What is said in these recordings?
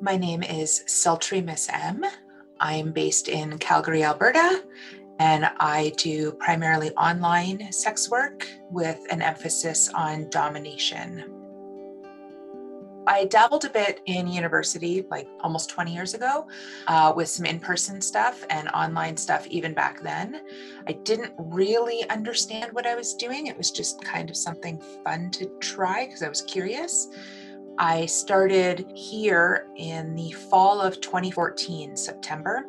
My name is Sultry Miss M. I'm based in Calgary, Alberta, and I do primarily online sex work with an emphasis on domination. I dabbled a bit in university like almost 20 years ago uh, with some in person stuff and online stuff, even back then. I didn't really understand what I was doing. It was just kind of something fun to try because I was curious. I started here in the fall of 2014, September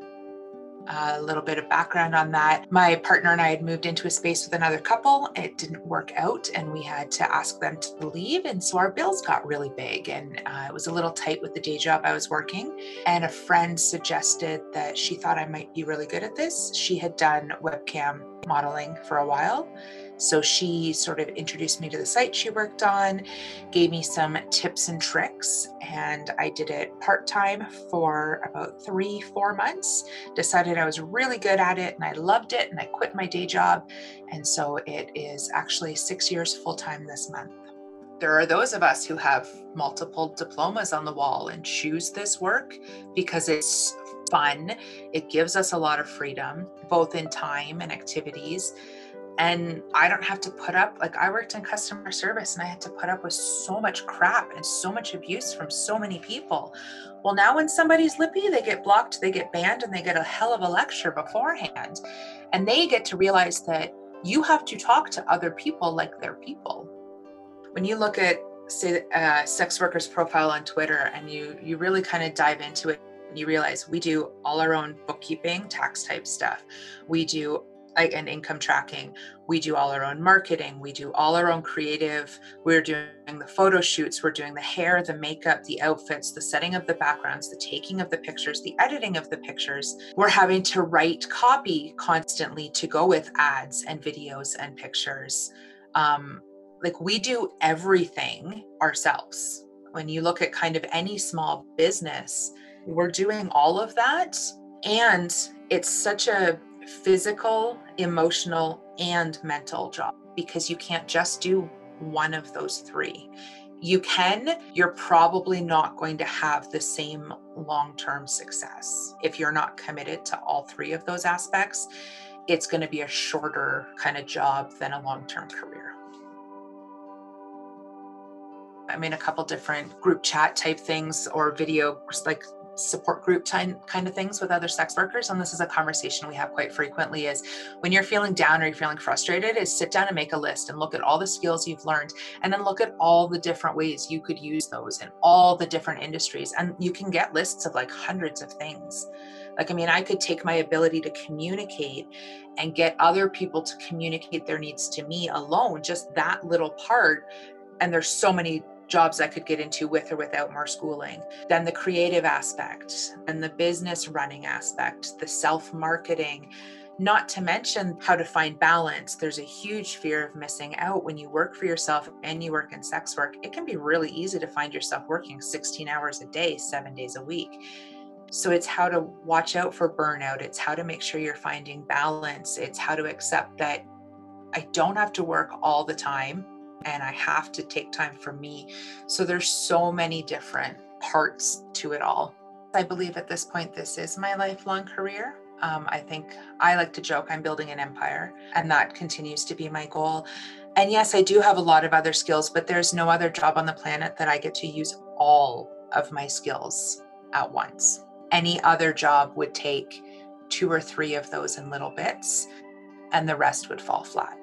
a little bit of background on that. My partner and I had moved into a space with another couple. It didn't work out, and we had to ask them to leave. And so our bills got really big, and uh, it was a little tight with the day job I was working. And a friend suggested that she thought I might be really good at this. She had done webcam modeling for a while. So she sort of introduced me to the site she worked on, gave me some tips and tricks, and I did it part time for about three, four months. Decided I was really good at it and I loved it, and I quit my day job. And so it is actually six years full time this month. There are those of us who have multiple diplomas on the wall and choose this work because it's fun. It gives us a lot of freedom, both in time and activities and I don't have to put up like I worked in customer service and I had to put up with so much crap and so much abuse from so many people. Well, now when somebody's lippy, they get blocked, they get banned, and they get a hell of a lecture beforehand. And they get to realize that you have to talk to other people like they're people. When you look at say a sex workers profile on Twitter and you you really kind of dive into it and you realize we do all our own bookkeeping, tax type stuff. We do and income tracking. We do all our own marketing. We do all our own creative. We're doing the photo shoots. We're doing the hair the makeup the outfits the setting of the backgrounds the taking of the pictures the editing of the pictures. We're having to write copy constantly to go with ads and videos and pictures. Um, like we do everything ourselves. When you look at kind of any small business we're doing all of that and it's such a physical, emotional, and mental job because you can't just do one of those three. You can, you're probably not going to have the same long term success. If you're not committed to all three of those aspects, it's going to be a shorter kind of job than a long term career. I'm in a couple different group chat type things or video like support group time kind of things with other sex workers and this is a conversation we have quite frequently is when you're feeling down or you're feeling frustrated is sit down and make a list and look at all the skills you've learned and then look at all the different ways you could use those in all the different industries and you can get lists of like hundreds of things. Like i mean i could take my ability to communicate and get other people to communicate their needs to me alone just that little part and there's so many jobs I could get into with or without more schooling. Then the creative aspect and the business running aspect, the self marketing, not to mention how to find balance. There's a huge fear of missing out when you work for yourself and you work in sex work. It can be really easy to find yourself working 16 hours a day, seven days a week. So it's how to watch out for burnout. It's how to make sure you're finding balance. It's how to accept that I don't have to work all the time and I have to take time for me. So there's so many different parts to it all. I believe at this point, this is my lifelong career. Um, I think I like to joke I'm building an empire, and that continues to be my goal. And yes, I do have a lot of other skills, but there's no other job on the planet that I get to use all of my skills at once. Any other job would take two or three of those in little bits, and the rest would fall flat.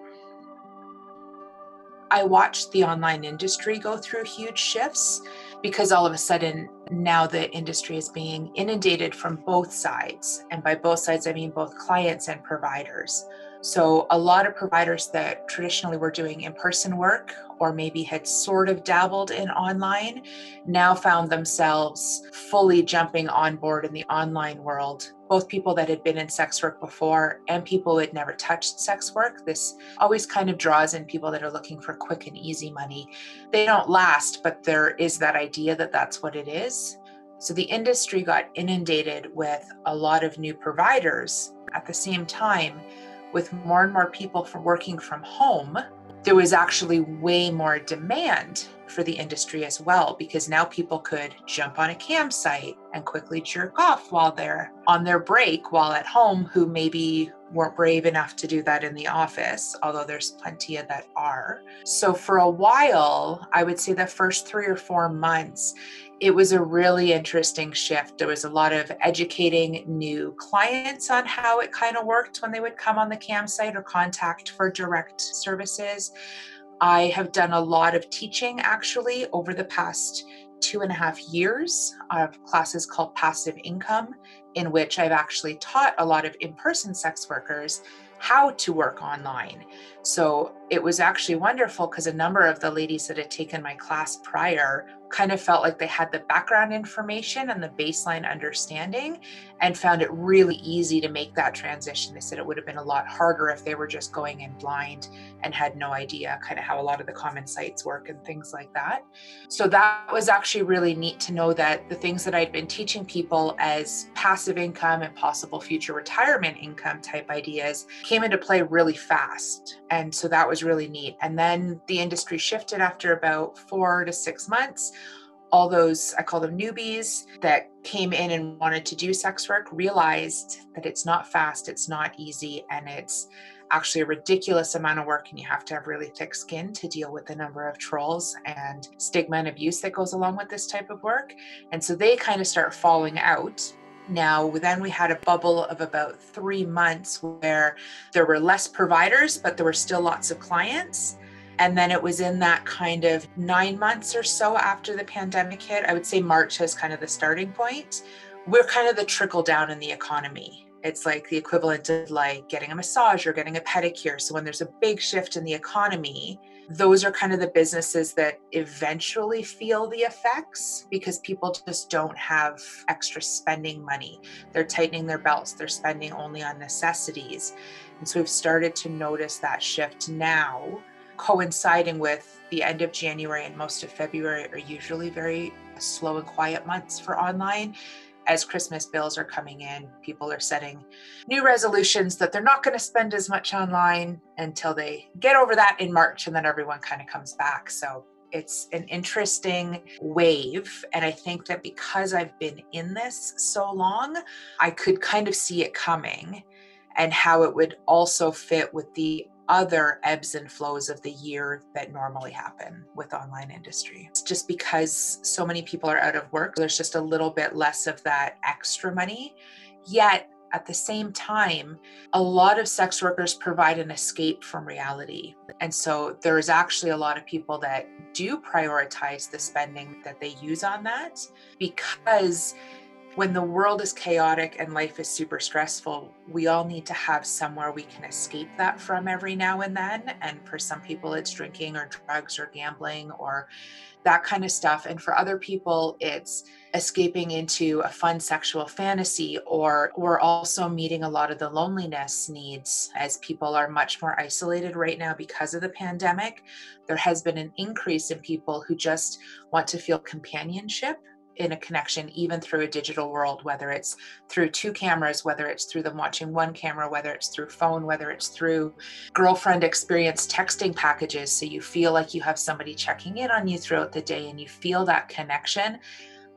I watched the online industry go through huge shifts because all of a sudden now the industry is being inundated from both sides. And by both sides, I mean both clients and providers. So, a lot of providers that traditionally were doing in person work or maybe had sort of dabbled in online now found themselves fully jumping on board in the online world. Both people that had been in sex work before and people who had never touched sex work. This always kind of draws in people that are looking for quick and easy money. They don't last, but there is that idea that that's what it is. So the industry got inundated with a lot of new providers at the same time with more and more people for working from home, there was actually way more demand for the industry as well because now people could jump on a cam site and quickly jerk off while they're on their break while at home who maybe weren't brave enough to do that in the office, although there's plenty of that are. So, for a while, I would say the first three or four months, it was a really interesting shift. There was a lot of educating new clients on how it kind of worked when they would come on the cam site or contact for direct services. I have done a lot of teaching actually over the past two and a half years of classes called Passive Income, in which I've actually taught a lot of in person sex workers how to work online. So it was actually wonderful because a number of the ladies that had taken my class prior kind of felt like they had the background information and the baseline understanding and found it really easy to make that transition. They said it would have been a lot harder if they were just going in blind and had no idea kind of how a lot of the common sites work and things like that. So that was actually really neat to know that the things that I'd been teaching people as passive income and possible future retirement income type ideas came into play really fast. And so that was really neat. And then the industry shifted after about four to six months all those, I call them newbies, that came in and wanted to do sex work realized that it's not fast, it's not easy, and it's actually a ridiculous amount of work. And you have to have really thick skin to deal with the number of trolls and stigma and abuse that goes along with this type of work. And so they kind of start falling out. Now, then we had a bubble of about three months where there were less providers, but there were still lots of clients. And then it was in that kind of nine months or so after the pandemic hit. I would say March is kind of the starting point. We're kind of the trickle down in the economy. It's like the equivalent of like getting a massage or getting a pedicure. So when there's a big shift in the economy, those are kind of the businesses that eventually feel the effects because people just don't have extra spending money. They're tightening their belts, they're spending only on necessities. And so we've started to notice that shift now coinciding with the end of January and most of February are usually very slow and quiet months for online. As Christmas bills are coming in, people are setting new resolutions that they're not going to spend as much online until they get over that in March, and then everyone kind of comes back. So it's an interesting wave. And I think that because I've been in this so long, I could kind of see it coming and how it would also fit with the other ebbs and flows of the year that normally happen with online industry. It's just because so many people are out of work, there's just a little bit less of that extra money. Yet at the same time, a lot of sex workers provide an escape from reality. And so there's actually a lot of people that do prioritize the spending that they use on that because when the world is chaotic and life is super stressful, we all need to have somewhere we can escape that from every now and then. And for some people, it's drinking or drugs or gambling or that kind of stuff. And for other people, it's escaping into a fun sexual fantasy or we're also meeting a lot of the loneliness needs as people are much more isolated right now because of the pandemic. There has been an increase in people who just want to feel companionship in a connection even through a digital world whether it's through two cameras whether it's through them watching one camera whether it's through phone whether it's through girlfriend experience texting packages. So you feel like you have somebody checking in on you throughout the day and you feel that connection.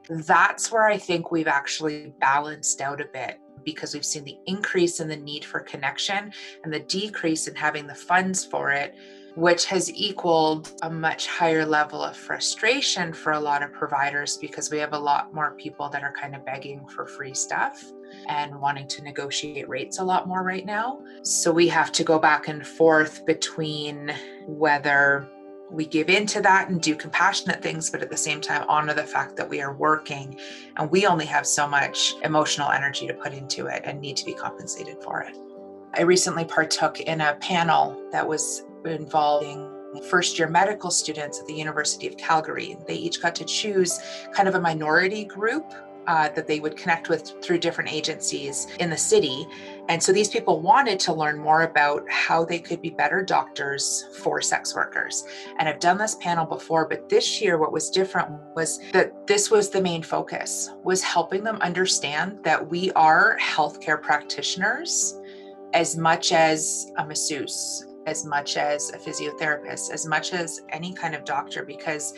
That's where i think we've actually balanced out a bit because we've seen the increase in the need for connection and the decrease in having the funds for it which has equaled a much higher level of frustration for a lot of providers because we have a lot more people that are kind of begging for free stuff and wanting to negotiate rates a lot more right now. So we have to go back and forth between whether we give into that and do compassionate things, but at the same time, honor the fact that we are working and we only have so much emotional energy to put into it and need to be compensated for it. I recently partook in a panel that was involving first year medical students at the University of Calgary. They each got to choose kind of a minority group uh, that they would connect with through different agencies in the city. And so these people wanted to learn more about how they could be better doctors for sex workers. And I've done this panel before, but this year what was different was that this was the main focus was helping them understand that we are healthcare practitioners as much as a masseuse as much as a physiotherapist, as much as any kind of doctor, because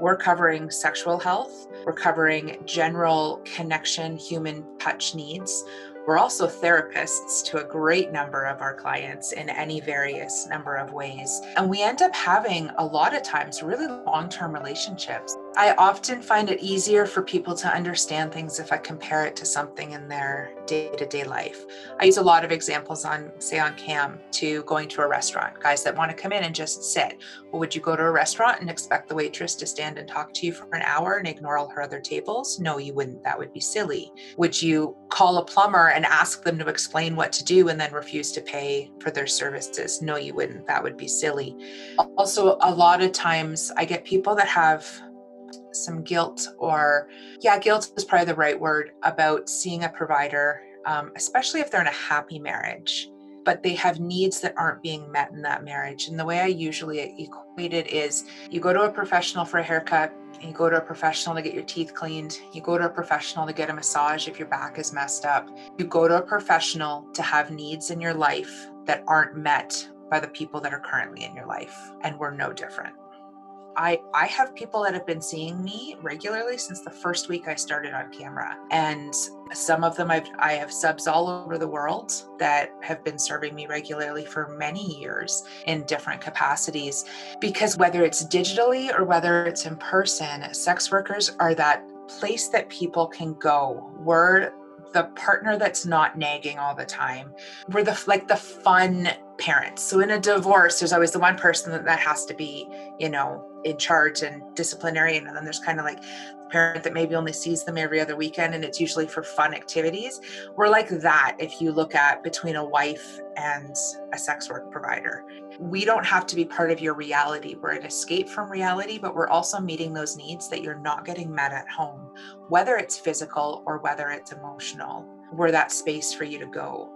we're covering sexual health, we're covering general connection, human touch needs. We're also therapists to a great number of our clients in any various number of ways. And we end up having a lot of times really long term relationships. I often find it easier for people to understand things if I compare it to something in their day to day life. I use a lot of examples on, say, on CAM to going to a restaurant, guys that want to come in and just sit. Well, would you go to a restaurant and expect the waitress to stand and talk to you for an hour and ignore all her other tables? No, you wouldn't. That would be silly. Would you call a plumber and ask them to explain what to do and then refuse to pay for their services? No, you wouldn't. That would be silly. Also, a lot of times I get people that have some guilt or yeah guilt is probably the right word about seeing a provider um, especially if they're in a happy marriage but they have needs that aren't being met in that marriage. And the way i usually equate it is you go to a professional for a haircut you go to a professional to get your teeth cleaned you go to a professional to get a massage if your back is messed up. You go to a professional to have needs in your life that aren't met by the people that are currently in your life and we're no different I I have people that have been seeing me regularly since the first week I started on camera. And some of them I've I have subs all over the world that have been serving me regularly for many years in different capacities because whether it's digitally or whether it's in person, sex workers are that place that people can go. We're the partner that's not nagging all the time. We're the like the fun parents. So in a divorce, there's always the one person that, that has to be, you know, in charge and disciplinarian. And then there's kind of like the parent that maybe only sees them every other weekend and it's usually for fun activities. We're like that if you look at between a wife and a sex work provider. We don't have to be part of your reality. We're an escape from reality, but we're also meeting those needs that you're not getting met at home, whether it's physical or whether it's emotional. We're that space for you to go.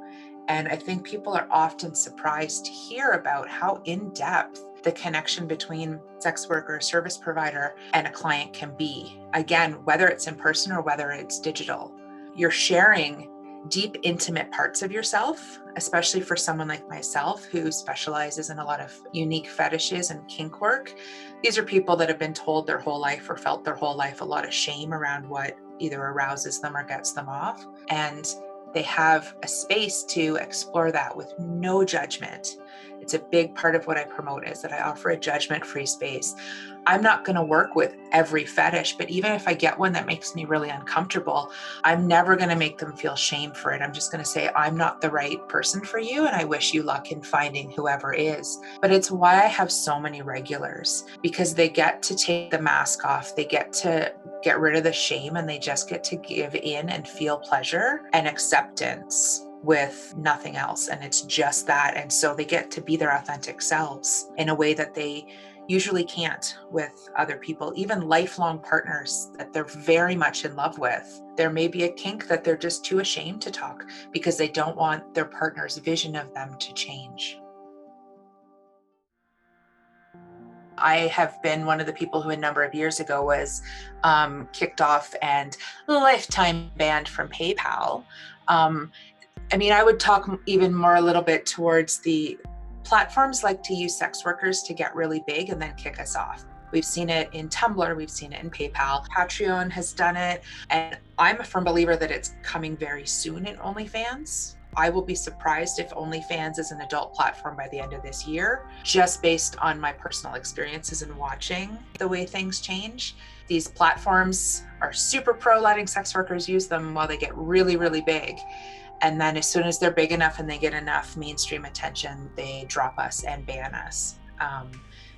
And I think people are often surprised to hear about how in depth the connection between sex worker, service provider, and a client can be. Again, whether it's in person or whether it's digital, you're sharing deep, intimate parts of yourself, especially for someone like myself who specializes in a lot of unique fetishes and kink work. These are people that have been told their whole life or felt their whole life a lot of shame around what either arouses them or gets them off. And they have a space to explore that with no judgment it's a big part of what I promote is that I offer a judgment free space. I'm not going to work with every fetish, but even if I get one that makes me really uncomfortable, I'm never going to make them feel shame for it. I'm just going to say, I'm not the right person for you, and I wish you luck in finding whoever is. But it's why I have so many regulars because they get to take the mask off, they get to get rid of the shame, and they just get to give in and feel pleasure and acceptance with nothing else. And it's just that. And so they get to be their authentic selves in a way that they usually can't with other people, even lifelong partners that they're very much in love with. There may be a kink that they're just too ashamed to talk because they don't want their partner's vision of them to change. I have been one of the people who a number of years ago was um, kicked off and lifetime banned from PayPal. Um, I mean, I would talk even more a little bit towards the platforms like to use sex workers to get really big and then kick us off. We've seen it in Tumblr, we've seen it in PayPal, Patreon has done it, and I'm a firm believer that it's coming very soon in OnlyFans. I will be surprised if OnlyFans is an adult platform by the end of this year, just based on my personal experiences and watching the way things change. These platforms are super pro letting sex workers use them while they get really, really big and then as soon as they're big enough and they get enough mainstream attention they drop us and ban us. Um,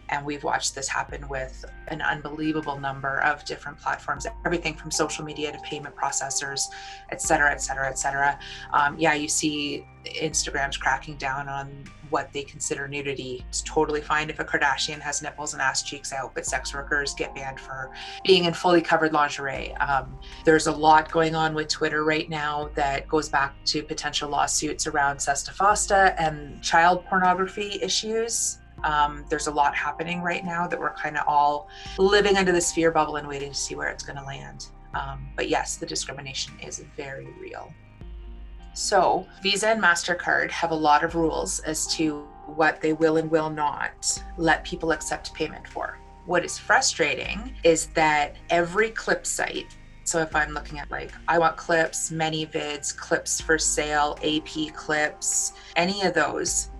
and we've watched this happen with an unbelievable number of different platforms everything from social media to payment processors et cetera et cetera et cetera. Um, yeah you see instagram's cracking down on what they consider nudity it's totally fine if a kardashian has nipples and ass cheeks out but sex workers get banned for being in fully covered lingerie um, there's a lot going on with twitter right now that goes back to potential lawsuits around sesta fosta and child pornography issues um, there's a lot happening right now that we're kind of all living under this fear bubble and waiting to see where it's going to land. Um, but yes, the discrimination is very real. So, Visa and MasterCard have a lot of rules as to what they will and will not let people accept payment for. What is frustrating is that every clip site so if I'm looking at like, iWantClips, ManyVids, Clips4Sale, AP clips, any of those,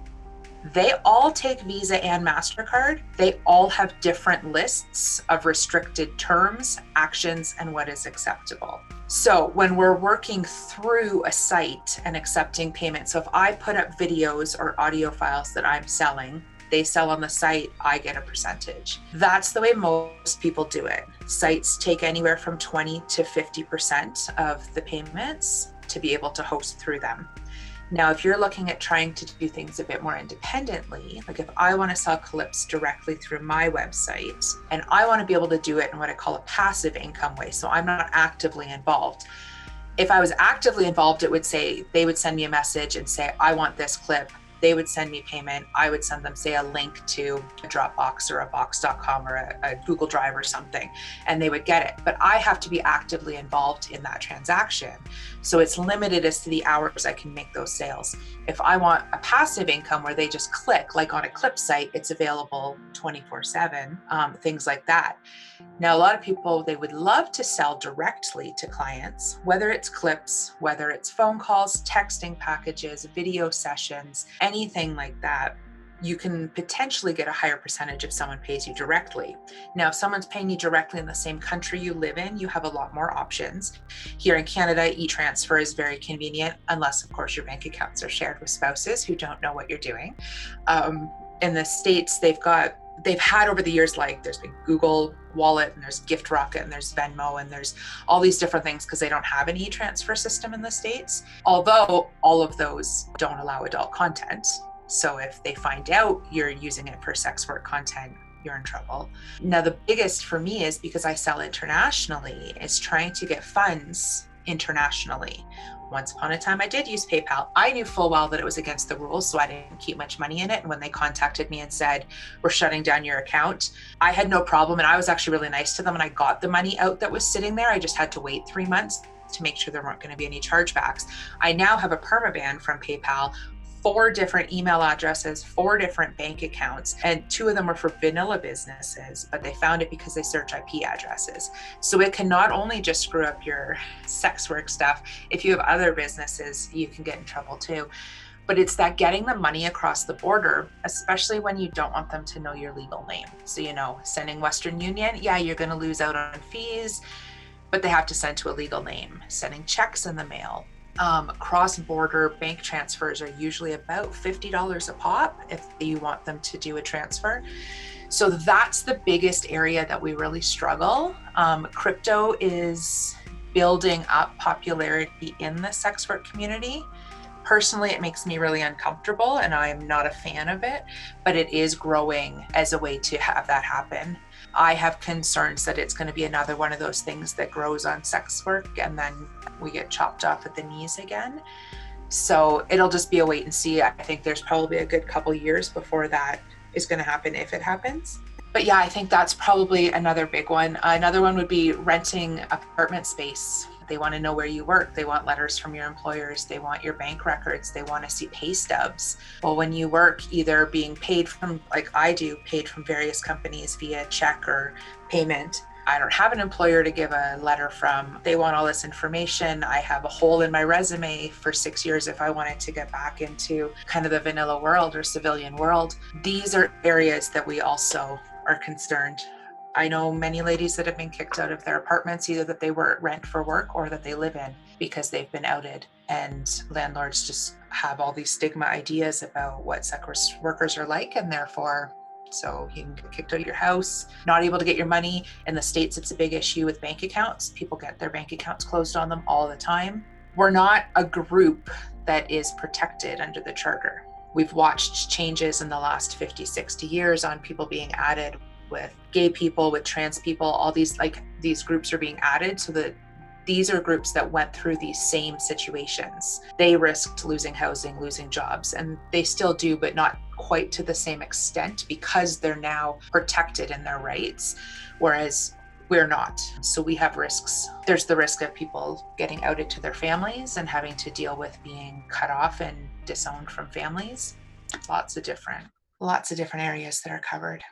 they all take Visa and MasterCard. They all have different lists of restricted terms, actions, and what is acceptable. So when we're working through a site and accepting payment, so if I put up videos or audio files that I'm selling, they sell on the site, I get a percentage. That's the way most people do it. Sites take anywhere from 20 to 50% of the payments to be able to host through them. Now, if you're looking at trying to do things a bit more independently, like if I want to sell clips directly through my website and I want to be able to do it in what I call a passive income way, so I'm not actively involved. If I was actively involved, it would say they would send me a message and say, I want this clip they would send me payment. I would send them, say, a link to a Dropbox or a Box.com or a, a, Google Drive or something, and they would get it. But I have to be actively involved in that transaction. So it's limited as to the hours I can make those sales. If I want a passive income where they just click, like on a clip site, it's available 24 um, 7, things like that. Now, a lot of people, they would love to sell directly to clients, whether it's clips, whether it's phone calls, texting packages, video sessions, anything like that you can potentially get a higher percentage if someone pays you directly. Now, if someone's paying you directly in the same country you live in, you have a lot more options. Here in Canada, e transfer is very convenient, unless, of course, your bank accounts are shared with spouses who don't know what you're doing. Um, in the States, they've got they've had over the years like there's been google wallet and there's giftrocket and there's venmo and there's all these different things because they don't have an e-transfer system in the states although all of those don't allow adult content so if they find out you're using it for sex work content, you're in trouble. Now, the biggest for me is because I sell internationally, is trying to get funds internationally. Once upon a time, I did use PayPal. I knew full well that it was against the rules, so I didn't keep much money in it. And when they contacted me and said, We're shutting down your account, I had no problem. And I was actually really nice to them. And I got the money out that was sitting there. I just had to wait three months to make sure there weren't going to be any chargebacks. I now have a permaban from PayPal four different email addresses, four different bank accounts, and two of them were for vanilla businesses, but they found it because they search IP addresses. So it can not only just screw up your sex work stuff, if you have other businesses, you can get in trouble too. But it's that getting the money across the border, especially when you don't want them to know your legal name. So, you know, sending Western Union, yeah, you're going to lose out on fees, but they have to send to a legal name. Sending checks in the mail, um, cross border bank transfers are usually about $50 a pop if you want them to do a transfer. So that's the biggest area that we really struggle. Um, crypto is building up popularity in the sex work community. Personally, it makes me really uncomfortable and I'm not a fan of it, but it is growing as a way to have that happen. I have concerns that it's going to be another one of those things that grows on sex work and then we get chopped off at the knees again. So it'll just be a wait and see. I think there's probably a good couple years before that is going to happen if it happens. But yeah, I think that's probably another big one. Another one would be renting apartment space they want to know where you work. They want letters from your employers. They want your bank records. They want to see pay stubs. Well, when you work either being paid from, like I do, paid from various companies via check or payment, I don't have an employer to give a letter from. They want all this information. I have a hole in my resume for six years if I wanted to get back into kind of the vanilla world or civilian world. These are areas that we also are concerned I know many ladies that have been kicked out of their apartments, either that they were rent for work or that they live in because they've been outed. And landlords just have all these stigma ideas about what sex workers are like, and therefore, so you can get kicked out of your house, not able to get your money. In the States, it's a big issue with bank accounts. People get their bank accounts closed on them all the time. We're not a group that is protected under the charter. We've watched changes in the last 50, 60 years on people being added with gay people, with trans people, all these like these groups are being added so that these are groups that went through these same situations. They risked losing housing, losing jobs, and they still do, but not quite to the same extent because they're now protected in their rights. Whereas we're not. So we have risks. There's the risk of people getting outed to their families and having to deal with being cut off and disowned from families lots of different lots of different areas that are covered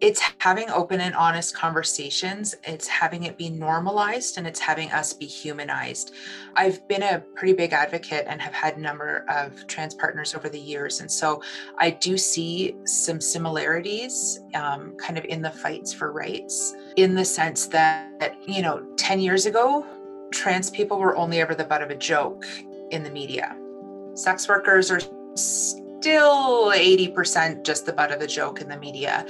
it's having open and honest conversations it's having it be normalized and it's having us be humanized. I've been a pretty big advocate and have had a number of trans partners over the years and so i do see some similarities um, kind of in the fights for rights in the sense that you know 10 years ago trans people were only ever the butt of a joke in the media. Sex workers are still 80% just the butt of the joke in the media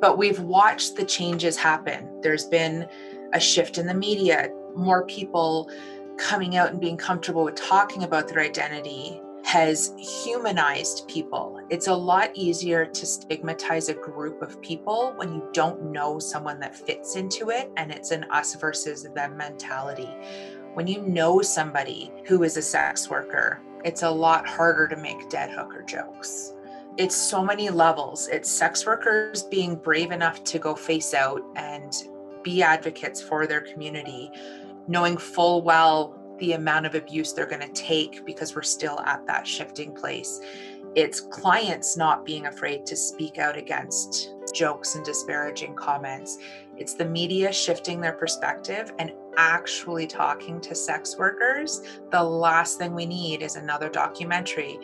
but we've watched the changes happen. There's been a shift in the media, more people coming out and being comfortable with talking about their identity has humanized people. It's a lot easier to stigmatize a group of people when you don't know someone that fits into it and it's an us versus them mentality. When you know somebody who is a sex worker, it's a lot harder to make dead hooker jokes it's so many levels. It's sex workers being brave enough to go face out and be advocates for their community, knowing full well the amount of abuse they're going to take because we're still at that shifting place. It's clients not being afraid to speak out against jokes and disparaging comments. It's the media shifting their perspective and actually talking to sex workers. The last thing we need is another documentary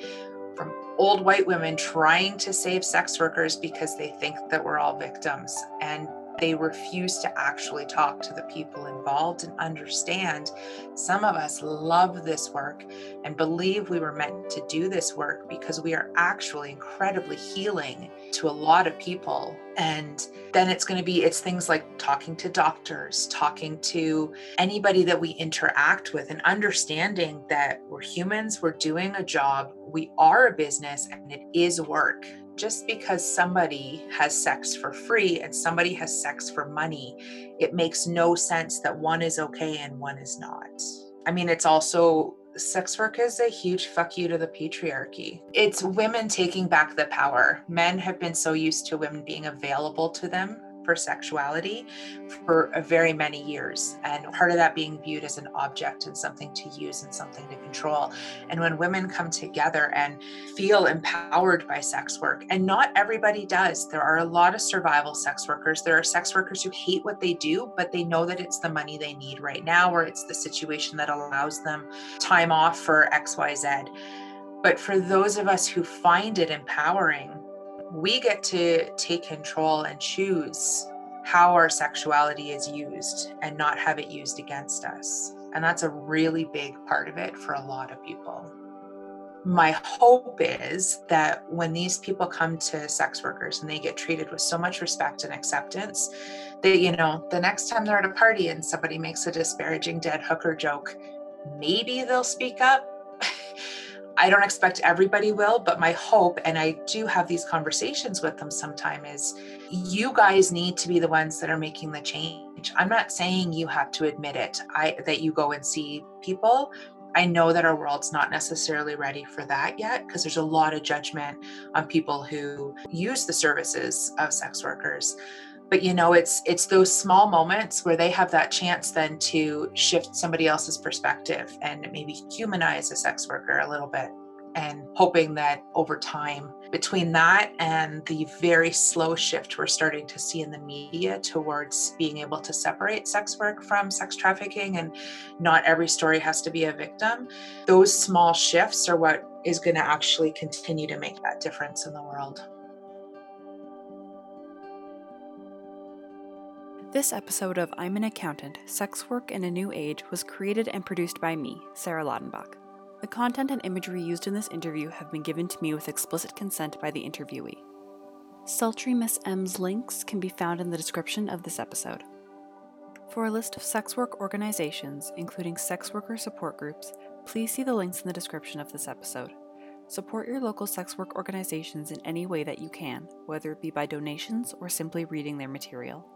old white women trying to save sex workers because they think that we're all victims. And they refuse to actually talk to the people involved and understand some of us love this work and believe we were meant to do this work because we are actually incredibly healing to a lot of people. And then it's going to be it's things like talking to doctors talking to anybody that we interact with and understanding that we're humans we're doing a job we are a business and it is work just because somebody has sex for free and somebody has sex for money, it makes no sense that one is okay and one is not. I mean, it's also sex work is a huge fuck you to the patriarchy. It's women taking back the power. Men have been so used to women being available to them for sexuality for a very many years. And part of that being viewed as an object and something to use and something to control. And when women come together and feel empowered by sex work, and not everybody does, there are a lot of survival sex workers. There are sex workers who hate what they do, but they know that it's the money they need right now, or it's the situation that allows them time off for XYZ. But for those of us who find it empowering, we get to take control and choose how our sexuality is used and not have it used against us. And that's a really big part of it for a lot of people. My hope is that when these people come to sex workers and they get treated with so much respect and acceptance, that, you know, the next time they're at a party and somebody makes a disparaging dead hooker joke, maybe they'll speak up I don't expect everybody will, but my hope, and I do have these conversations with them sometime, is you guys need to be the ones that are making the change. I'm not saying you have to admit it. I that you go and see people. I know that our world's not necessarily ready for that yet because there's a lot of judgment on people who use the services of sex workers but you know it's it's those small moments where they have that chance then to shift somebody else's perspective and maybe humanize a sex worker a little bit and hoping that over time between that and the very slow shift we're starting to see in the media towards being able to separate sex work from sex trafficking and not every story has to be a victim those small shifts are what is going to actually continue to make that difference in the world This episode of I'm an Accountant Sex Work in a New Age was created and produced by me, Sarah Laudenbach. The content and imagery used in this interview have been given to me with explicit consent by the interviewee. Sultry Miss M's links can be found in the description of this episode. For a list of sex work organizations, including sex worker support groups, please see the links in the description of this episode. Support your local sex work organizations in any way that you can, whether it be by donations or simply reading their material.